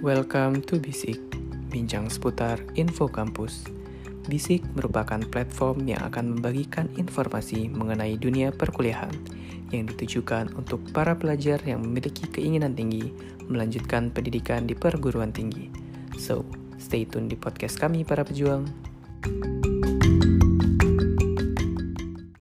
Welcome to Bisik, bincang seputar info kampus. Bisik merupakan platform yang akan membagikan informasi mengenai dunia perkuliahan yang ditujukan untuk para pelajar yang memiliki keinginan tinggi melanjutkan pendidikan di perguruan tinggi. So, stay tune di podcast kami para pejuang. thank you